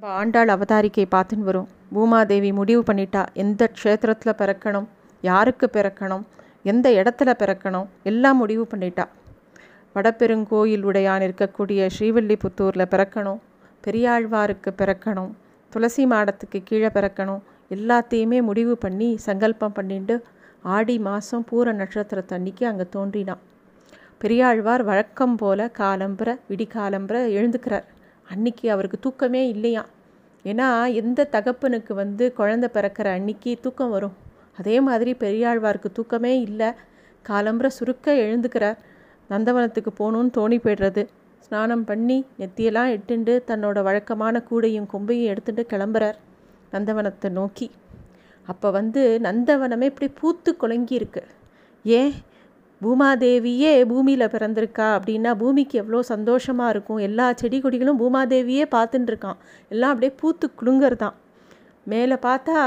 நம்ம ஆண்டாள் அவதாரிக்கை பார்த்துன்னு வரும். பூமாதேவி முடிவு பண்ணிட்டா எந்த க்ஷேத்திரத்தில் பிறக்கணும் யாருக்கு பிறக்கணும் எந்த இடத்துல பிறக்கணும் எல்லாம் முடிவு பண்ணிட்டா. வடபெருங்கோயில் உடையான் இருக்கக்கூடிய ஸ்ரீவில்லிபுத்தூரில் பிறக்கணும் பெரியாழ்வாருக்கு பிறக்கணும் துளசி மாடத்துக்கு கீழே பிறக்கணும் எல்லாத்தையுமே முடிவு பண்ணி சங்கல்பம் பண்ணிட்டு ஆடி மாதம் பூர நட்சத்திரத்தன்னைக்கு அங்கே தோன்றினான். பெரியாழ்வார் வழக்கம் போல காலம்புற விடிகாலம்புற எழுந்துக்கிறார். அன்னைக்கு அவருக்கு தூக்கமே இல்லையா? ஏன்னா எந்த தகப்பனுக்கு வந்து குழந்தை பிறக்கிற அன்னைக்கு தூக்கம் வரும்? அதே மாதிரி பெரியாழ்வாருக்கு தூக்கமே இல்லை. காலம்புற சுருக்க எழுந்துக்கிறார். நந்தவனத்துக்கு போகணுன்னு தோணி போய்டுறது. ஸ்நானம் பண்ணி நெத்தியெல்லாம் இட்டுண்டு தன்னோட வழக்கமான கூடையும் கொம்பையும் எடுத்துட்டு கிளம்புறார் நந்தவனத்தை நோக்கி. அப்போ வந்து நந்தவனமே இப்படி பூத்து குலங்கி இருக்கு ஏன்? பூமாதேவியே பூமியில் பிறந்திருக்கா அப்படின்னா பூமிக்கு எவ்வளோ சந்தோஷமாக இருக்கும். எல்லா செடி கொடிகளும் பூமாதேவியே பார்த்துட்டுருக்கான் எல்லாம் அப்படியே பூத்து குலுங்கறதான். மேலே பார்த்தா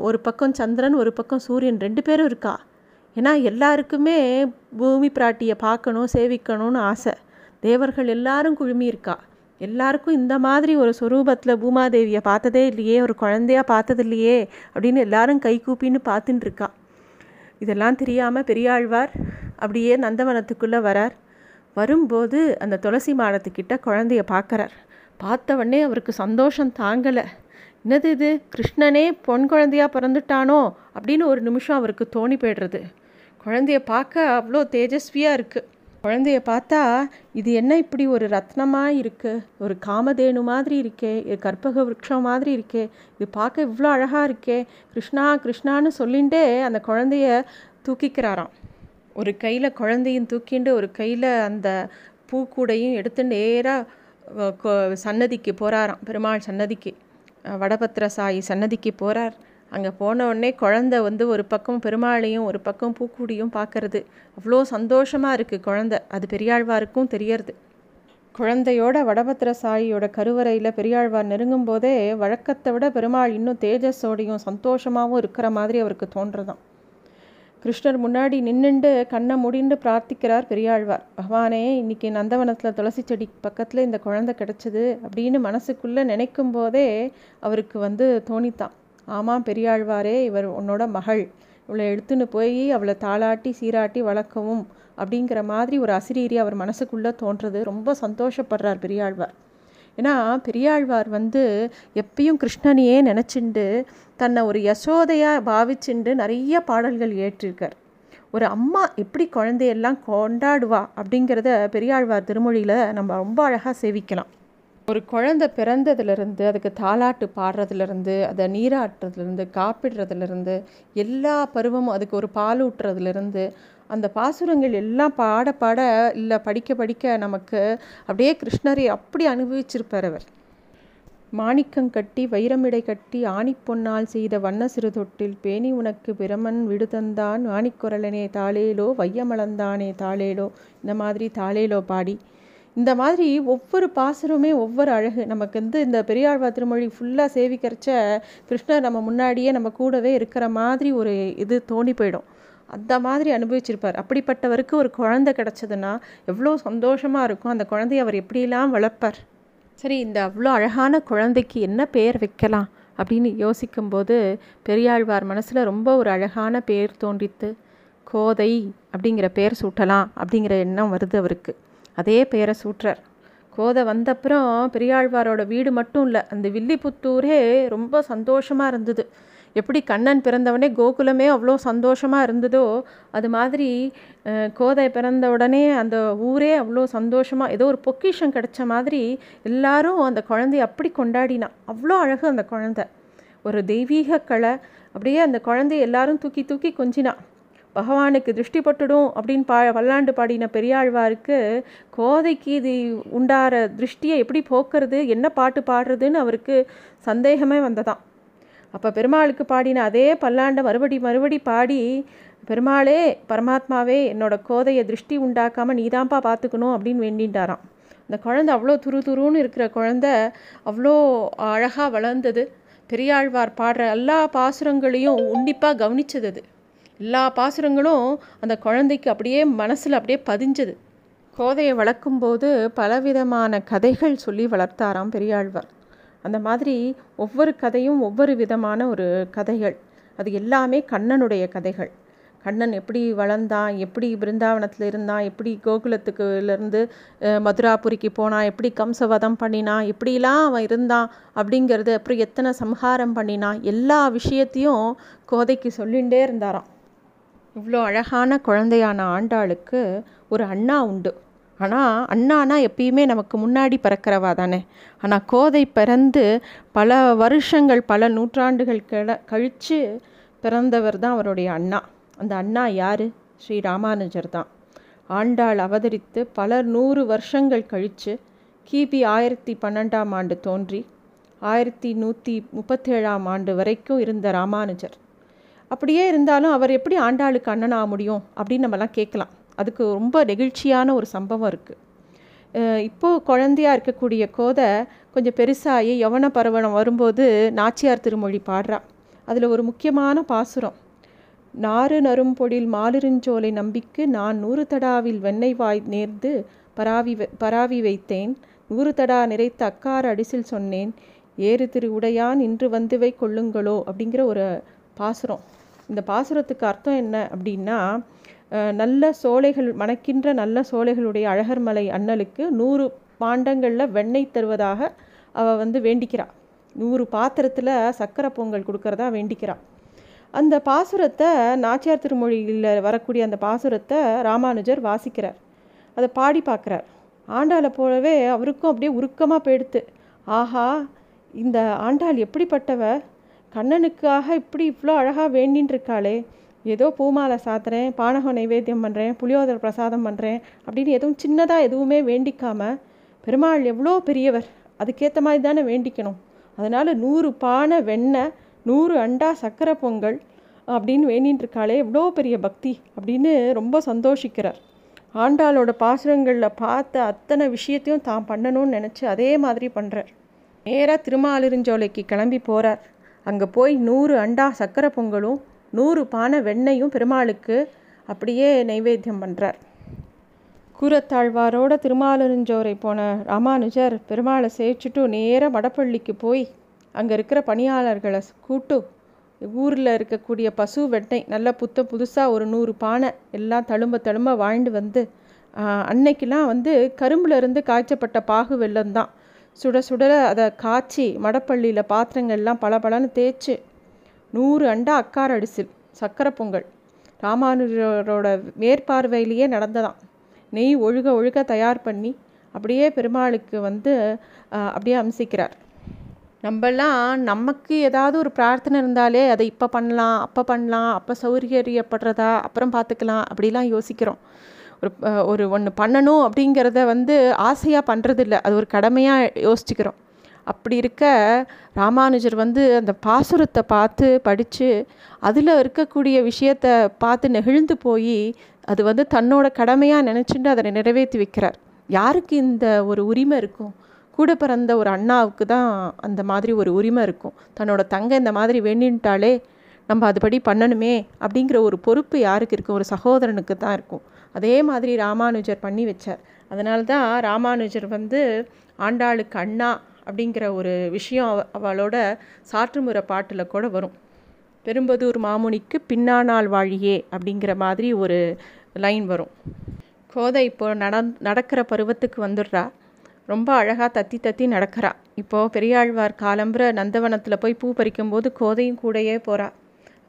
ஒரு பக்கம் சந்திரன் ஒரு பக்கம் சூரியன் ரெண்டு பேரும் இருக்கா? ஏன்னா எல்லாருக்குமே பூமி பிராட்டியை பார்க்கணும் சேவிக்கணும்னு ஆசை. தேவர்கள் எல்லாரும் குழுமியிருக்கா எல்லாருக்கும் இந்த மாதிரி ஒரு சொரூபத்தில் பூமாதேவியை பார்த்ததே இல்லையே ஒரு குழந்தையா பார்த்தது இல்லையே அப்படின்னு எல்லாரும் கை கூப்பின்னு பார்த்துட்டு இதெல்லாம் தெரியாமல் பெரியாழ்வார் அப்படியே நந்தவனத்துக்குள்ளே வரார். வரும்போது அந்த துளசி மாடத்துக்கிட்ட குழந்தைய பார்க்குறார். பார்த்தவொடனே அவருக்கு சந்தோஷம் தாங்கலை. என்னது இது? கிருஷ்ணனே பொன் குழந்தையா பிறந்துட்டானோ? அப்படின்னு ஒரு நிமிஷம் அவருக்கு தோணி போய்டுறது. குழந்தைய பார்க்க அவ்வளோ தேஜஸ்வியாக இருக்குது குழந்தைய பார்த்தா இது என்ன இப்படி ஒரு ரத்னமாக இருக்குது ஒரு காமதேனு மாதிரி இருக்கே இது கற்பக விருட்சம் மாதிரி இருக்கே இது பார்க்க இவ்வளோ அழகாக இருக்கே கிருஷ்ணா கிருஷ்ணான்னு சொல்லிகிட்டே அந்த குழந்தைய தூக்கிக்கிறாராம். ஒரு கையில் குழந்தையும் தூக்கிண்டு ஒரு கையில் அந்த பூக்கூடையும் எடுத்து நேராக சன்னதிக்கு போகிறாராம் பெருமாள் சன்னதிக்கு வடபத்திர சாயி சன்னதிக்கு போகிறார் அங்கே போன உடனே குழந்த வந்து ஒரு பக்கம் பெருமாளையும் ஒரு பக்கம் பூக்குடியும் பார்க்கறது. அவ்வளோ சந்தோஷமாக இருக்குது குழந்த. அது பெரியாழ்வாருக்கும் தெரியறது குழந்தையோட வடபத்திர சாயியோட கருவறையில் பெரியாழ்வார் நெருங்கும் போதே வழக்கத்தை விட பெருமாள் இன்னும் தேஜஸோடையும் சந்தோஷமாகவும் இருக்கிற மாதிரி அவருக்கு தோன்றதான் கிருஷ்ணர் முன்னாடி நின்றுண்டு கண்ணை முடிண்டு பிரார்த்திக்கிறார் பெரியாழ்வார். பகவானே இன்னைக்கு நந்தவனத்தில் துளசி செடி பக்கத்தில் இந்த குழந்தை கிடச்சிது அப்படின்னு மனசுக்குள்ளே நினைக்கும் போதே அவருக்கு வந்து தோணித்தான் ஆமாம் பெரியாழ்வாரே இவர் உன்னோட மகள். இவளை எடுத்துன்னு போய் அவளை தாளாட்டி சீராட்டி வளர்க்கவும் அப்படிங்கிற மாதிரி ஒரு அசிரீரி அவர் மனசுக்குள்ளே தோன்றது. ரொம்ப சந்தோஷப்படுறார் பெரியாழ்வார். ஏன்னா பெரியாழ்வார் வந்து எப்பயும் கிருஷ்ணனையே நினச்சிண்டு தன்னை ஒரு யசோதையாக பாவிச்சுண்டு நிறைய பாடல்கள் ஏற்றிருக்கார். ஒரு அம்மா எப்படி குழந்தையெல்லாம் கொண்டாடுவா அப்படிங்கிறத பெரியாழ்வார் திருமொழியில் நம்ம ரொம்ப அழகாக சேவிக்கலாம். ஒரு குழந்தை பிறந்ததுலேருந்து அதுக்கு தாலாட்டு பாடுறதுலேருந்து அதை நீராட்டுறதுலேருந்து காப்பிடுறதுலேருந்து எல்லா பருவமும் அதுக்கு ஒரு பால் ஊட்டுறதுலேருந்து அந்த பாசுரங்கள் எல்லாம் பாட பாட இல்லை படிக்க படிக்க நமக்கு அப்படியே கிருஷ்ணரை அப்படி அனுபவிச்சிருப்பார் அவர். மாணிக்கம் கட்டி வைரமிடை கட்டி ஆணிப்பொன்னால் செய்த வண்ண சிறு தொட்டில் பேணி உனக்கு பிரமன் விடுதந்தான் ஆணிக்குரலனே தாளேலோ வையமளந்தானே தாளேலோ இந்த மாதிரி தாளேலோ பாடி இந்த மாதிரி ஒவ்வொரு பாசுரமே ஒவ்வொரு அழகு. நமக்கு வந்து இந்த பெரியாழ்வா திருமொழி ஃபுல்லாக சேவிக்கிறச்ச கிருஷ்ணர் நம்ம முன்னாடியே நம்ம கூடவே இருக்கிற மாதிரி ஒரு இது தோணி போயிடும். அந்த மாதிரி அனுபவிச்சிருப்பார். அப்படிப்பட்டவருக்கு ஒரு குழந்தை கிடச்சதுன்னா எவ்வளோ சந்தோஷமாக இருக்கும். அந்த குழந்தைய அவர் எப்படிலாம் வளர்ப்பார்? சரி இந்த அவ்வளோ அழகான குழந்தைக்கு என்ன பெயர் வைக்கலாம் அப்படின்னு யோசிக்கும்போது பெரியாழ்வார் மனசில் ரொம்ப ஒரு அழகான பேர் தோன்றித்து கோதை அப்படிங்கிற பேர் சூட்டலாம் அப்படிங்கிற எண்ணம் வருது அவருக்கு. அதே பெயரை சூட்டுறார் கோதை வந்தப்புறம் பெரியாழ்வாரோட வீடு மட்டும் இல்லை அந்த வில்லிபுத்தூரே ரொம்ப சந்தோஷமாக இருந்தது. எப்படி கண்ணன் பிறந்தவனே கோகுலமே அவ்வளோ சந்தோஷமாக இருந்ததோ அது மாதிரி கோதை பிறந்த உடனே அந்த ஊரே அவ்வளோ சந்தோஷமாக ஏதோ ஒரு பொக்கிஷம் கிடைச்ச மாதிரி எல்லாரும் அந்த குழந்தைய அப்படி கொண்டாடினான் அவ்வளோ அழகு அந்த குழந்தை. ஒரு தெய்வீக கலை அப்படியே அந்த குழந்தைய எல்லாரும் தூக்கி தூக்கி கொஞ்சினான் பகவானுக்கு திருஷ்டி பட்டுடும் அப்படின்னு பா வல்லாண்டு பாடின பெரியாழ்வாருக்கு கோதைக்கு இது உண்டார திருஷ்டியை எப்படி போக்குறது என்ன பாட்டு பாடுறதுன்னு அவருக்கு சந்தேகமே வந்ததாம். அப்போ பெருமாளுக்கு பாடின அதே பல்லாண்டை மறுபடி மறுபடி பாடி பெருமாளே பரமாத்மாவே என்னோட கோதையை திருஷ்டி உண்டாக்காமல் நீதான்ப்பா பார்த்துக்கணும் அப்படின்னு வேண்டின்றாராம். அந்த குழந்தை அவ்வளோ துரு துருன்னு இருக்கிற குழந்த அவ்வளோ அழகாக வளர்ந்தது. பெரியாழ்வார் பாடுற எல்லா பாசுரங்களையும் உன்னிப்பாக கவனிச்சது அது. எல்லா பாசுரங்களும் அந்த குழந்தைக்கு அப்படியே மனசில் அப்படியே பதிஞ்சது. கோதையை வளர்க்கும்போது பலவிதமான கதைகள் சொல்லி வளர்த்தாராம் பெரியாழ்வார். அந்த மாதிரி ஒவ்வொரு கதையும் ஒவ்வொரு விதமான ஒரு கதைகள். அது எல்லாமே கண்ணனுடைய கதைகள். கண்ணன் எப்படி வளர்ந்தான் எப்படி பிருந்தாவனத்தில் இருந்தான் எப்படி கோகுலத்துக்குலேருந்து மதுராபுரிக்கு போனான் எப்படி கம்சவதம் பண்ணினான் எப்படிலாம் அவன் இருந்தான் அப்படிங்கிறது அப்புறம் எத்தனை சம்ஹாரம் பண்ணினான் எல்லா விஷயத்தையும் கோதைக்கு சொல்லிகிட்டே இருந்தாராம். இவ்வளோ அழகான குழந்தையான ஆண்டாளுக்கு ஒரு அண்ணா உண்டு. ஆனால் அண்ணானா எப்பயுமே நமக்கு முன்னாடி பிறக்கிறவா தானே. ஆனால் கோதை பிறந்து பல வருஷங்கள் பல நூற்றாண்டுகள் கிட கழித்து பிறந்தவர் தான் அவருடைய அண்ணா. அந்த அண்ணா யார்? ஸ்ரீ ராமானுஜர் தான். ஆண்டாள் அவதரித்து பல நூறு வருஷங்கள் கழித்து கிபி ஆயிரத்தி பன்னெண்டாம் ஆண்டு தோன்றி ஆயிரத்தி நூற்றி முப்பத்தேழாம் ஆண்டு வரைக்கும் இருந்த ராமானுஜர். அப்படியே இருந்தாலும் அவர் எப்படி ஆண்டாளுக்கு அண்ணன் ஆக முடியும் அப்படின்னு நம்மலாம் கேட்கலாம். அதுக்கு ரொம்ப நெகிழ்ச்சியான ஒரு சம்பவம் இருக்குது இப்போது குழந்தையாக இருக்கக்கூடிய கோதை கொஞ்சம் பெருசாகி யவன பருவனம் வரும்போது நாச்சியார் திருமொழி பாடுறா. அதில் ஒரு முக்கியமான பாசுரம். நாறு நரும் பொழில் மாலிருஞ்சோலை நம்பிக்கு நான் நூறு தடாவில் வெண்ணெய் வாய் நேர்ந்து பராவி பராவி வைத்தேன். நூறு தடா நிறைத்த அக்கார் அடிசில் சொன்னேன். ஏறு திரு உடையான் இன்று வந்துவை கொள்ளுங்களோ அப்படிங்கிற ஒரு பாசுரம். இந்த பாசுரத்துக்கு அர்த்தம் என்ன அப்படின்னா நல்ல சோலைகள் மணக்கின்ற நல்ல சோலைகளுடைய அழகர்மலை அண்ணலுக்கு நூறு பாண்டங்களில் வெண்ணெய் தருவதாக அவள் வந்து வேண்டிக்கிறாள் நூறு பாத்திரத்தில் சக்கரை பொங்கல் கொடுக்கறதா வேண்டிக்கிறாள் அந்த பாசுரத்தை நாச்சியார் திருமொழியில் வரக்கூடிய அந்த பாசுரத்தை ராமானுஜர் வாசிக்கிறார். அதை பாடி பார்க்குறார். ஆண்டாளை போலவே அவருக்கும் அப்படியே உருக்கமாக போயிடுத்து ஆஹா இந்த ஆண்டாள் எப்படிப்பட்டவ? கண்ணனுக்காக இப்படி இவ்வளோ அழகாக வேண்டின்னு இருக்காளே. ஏதோ பூமாலை சாத்துறேன் பானகம் நைவேத்தியம் பண்ணுறேன் புளியோதர பிரசாதம் பண்ணுறேன் அப்படின்னு எதுவும் சின்னதாக எதுவுமே வேண்டிக்காமல் பெருமாள் எவ்வளோ பெரியவர். அதுக்கேற்ற மாதிரி தானே வேண்டிக்கணும். அதனால் நூறு பானை வெண்ணெய் நூறு அண்டா சக்கரை பொங்கல் அப்படின்னு வேண்டின்னு இருக்காளே. எவ்வளோ பெரிய பக்தி அப்படின்னு ரொம்ப சந்தோஷிக்கிறார். ஆண்டாளோட பாசுரங்களில் பார்த்த அத்தனை விஷயத்தையும் தான் பண்ணணும்னு நினச்சி அதே மாதிரி பண்ணுறார் நேராக திருமாலிருஞ்சோலைக்கு கிளம்பி போகிறார் அங்கே போய் நூறு அண்டா சக்கரை பொங்கலும் நூறு பானை வெண்ணையும் பெருமாளுக்கு அப்படியே நைவேத்தியம் பண்ணுறார் கூரத்தாழ்வாரோட திருமாலிருஞ்சோரை போன ராமானுஜர் பெருமாளை சேவிச்சுட்டு நேராக வடப்பள்ளிக்கு போய் அங்கே இருக்கிற பணியாளர்களை கூட்டு ஊரில் இருக்கக்கூடிய பசு வெண்ணெய் நல்லா புத்த புதுசாக ஒரு நூறு பானை எல்லாம் தழும்ப தழும்ப வாழ்ந்து வந்து அன்னைக்கெலாம் வந்து கரும்புலேருந்து காய்ச்சப்பட்ட பாகு வெள்ளம் தான். சுட சுட அதை காய்ச்சி மடப்பள்ளியில் பாத்திரங்கள்லாம் பல பலன்னு தேய்ச்சி நூறு அண்டா அக்கார் அடிசில் சக்கரை பொங்கல். ராமானுஜரோட மேற்பார்வையிலேயே நடந்ததாம். நெய் ஒழுக ஒழுக தயார் பண்ணி அப்படியே பெருமாளுக்கு வந்து அப்படியே அம்சிக்கிறார். நம்மெல்லாம் நமக்கு ஏதாவது ஒரு பிரார்த்தனை இருந்தாலே அதை இப்போ பண்ணலாம் அப்போ பண்ணலாம் அப்போ சௌகரியப்படுறதா அப்புறம் பார்த்துக்கலாம் அப்படிலாம் யோசிக்கிறோம். ஒரு ஒரு ஒன்று பண்ணணும் அப்படிங்கிறத வந்து ஆசையாக பண்ணுறதில்ல அது ஒரு கடமையாக யோசிச்சுக்கிறோம். அப்படி இருக்க ராமானுஜர் வந்து அந்த பாசுரத்தை பார்த்து படித்து அதில் இருக்கக்கூடிய விஷயத்தை பார்த்து நெகிழ்ந்து போய் அது வந்து தன்னோட கடமையாக நினச்சிட்டு அதை நிறைவேற்றி வைக்கிறார். யாருக்கு இந்த ஒரு உரிமை இருக்கும்? கூட பிறந்த ஒரு அண்ணாவுக்கு தான் அந்த மாதிரி ஒரு உரிமை இருக்கும். தன்னோட தங்க இந்த மாதிரி வேண்டின்ட்டாலே நம்ம அதுபடி பண்ணணுமே அப்படிங்கிற ஒரு பொறுப்பு யாருக்கு இருக்கும்? ஒரு சகோதரனுக்கு தான் இருக்கும். அதே மாதிரி ராமானுஜர் பண்ணி வச்சார். அதனால தான் ராமானுஜர் வந்து ஆண்டாளுக்கு அண்ணா அப்படிங்கிற ஒரு விஷயம் அவளோட சாற்றுமுறை பாட்டில் கூட வரும். பெரும்பதூர் மாமுனிக்கு பின்னானால் வாழியே அப்படிங்கிற மாதிரி ஒரு லைன் வரும். கோதை இப்போ நட நடக்கிற பருவத்துக்கு வந்துடுறா. ரொம்ப அழகாக தத்தி தத்தி நடக்கிறா. இப்போது பெரியாழ்வார் காலம்புற நந்தவனத்தில் போய் பூ பறிக்கும்போது கோதையும் கூடையே போகிறா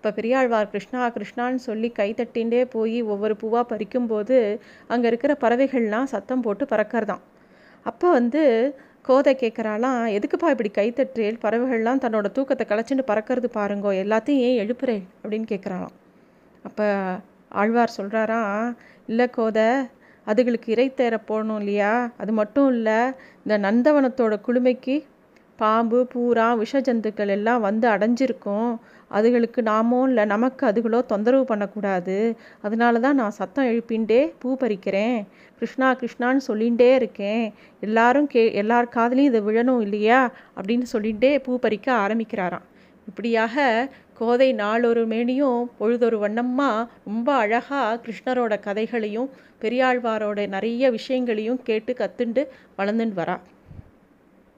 இப்போ பெரியாழ்வார் கிருஷ்ணா கிருஷ்ணான்னு சொல்லி கைத்தட்டின்றே போய் ஒவ்வொரு பூவாக பறிக்கும்போது அங்கே இருக்கிற பறவைகள்லாம் சத்தம் போட்டு பறக்கிறதாம். அப்போ வந்து கோதை கேட்குறாலாம் எதுக்குப்பா இப்படி கைத்தற்றேல் பறவைகள்லாம் தன்னோட தூக்கத்தை களைச்சின்னு பறக்கிறது பாருங்கோ எல்லாத்தையும் ஏன் எழுப்புறேன் அப்படின்னு கேட்குறாளாம் அப்போ ஆழ்வார் சொல்கிறாராம் இல்லை கோதை அதுகளுக்கு இறை தேர போடணும் இல்லையா? அது மட்டும் இல்லை இந்த நந்தவனத்தோட குளுமைக்கு பாம்பு பூரா விஷ ஜந்துக்கள் எல்லாம் வந்து அடைஞ்சிருக்கும். அதுகளுக்கு நாமோ இல்லை நமக்கு அதுகளோ தொந்தரவு பண்ணக்கூடாது. அதனால தான் நான் சத்தம் எழுப்பின்ண்டே பூ பறிக்கிறேன். கிருஷ்ணா கிருஷ்ணான்னு சொல்லிகிட்டே இருக்கேன். எல்லாரும் கே எல்லார் காதலையும் இதை விழணும் இல்லையா? அப்படின்னு சொல்லிகிட்டே பூ பறிக்க ஆரம்பிக்கிறாராம். இப்படியாக கோதை நாளொரு மேனியும் பொழுதொரு வண்ணமாக ரொம்ப அழகாக கிருஷ்ணரோட கதைகளையும் பெரியாழ்வாரோட நிறைய விஷயங்களையும் கேட்டு கற்றுண்டு வளர்ந்துன்னு வரா.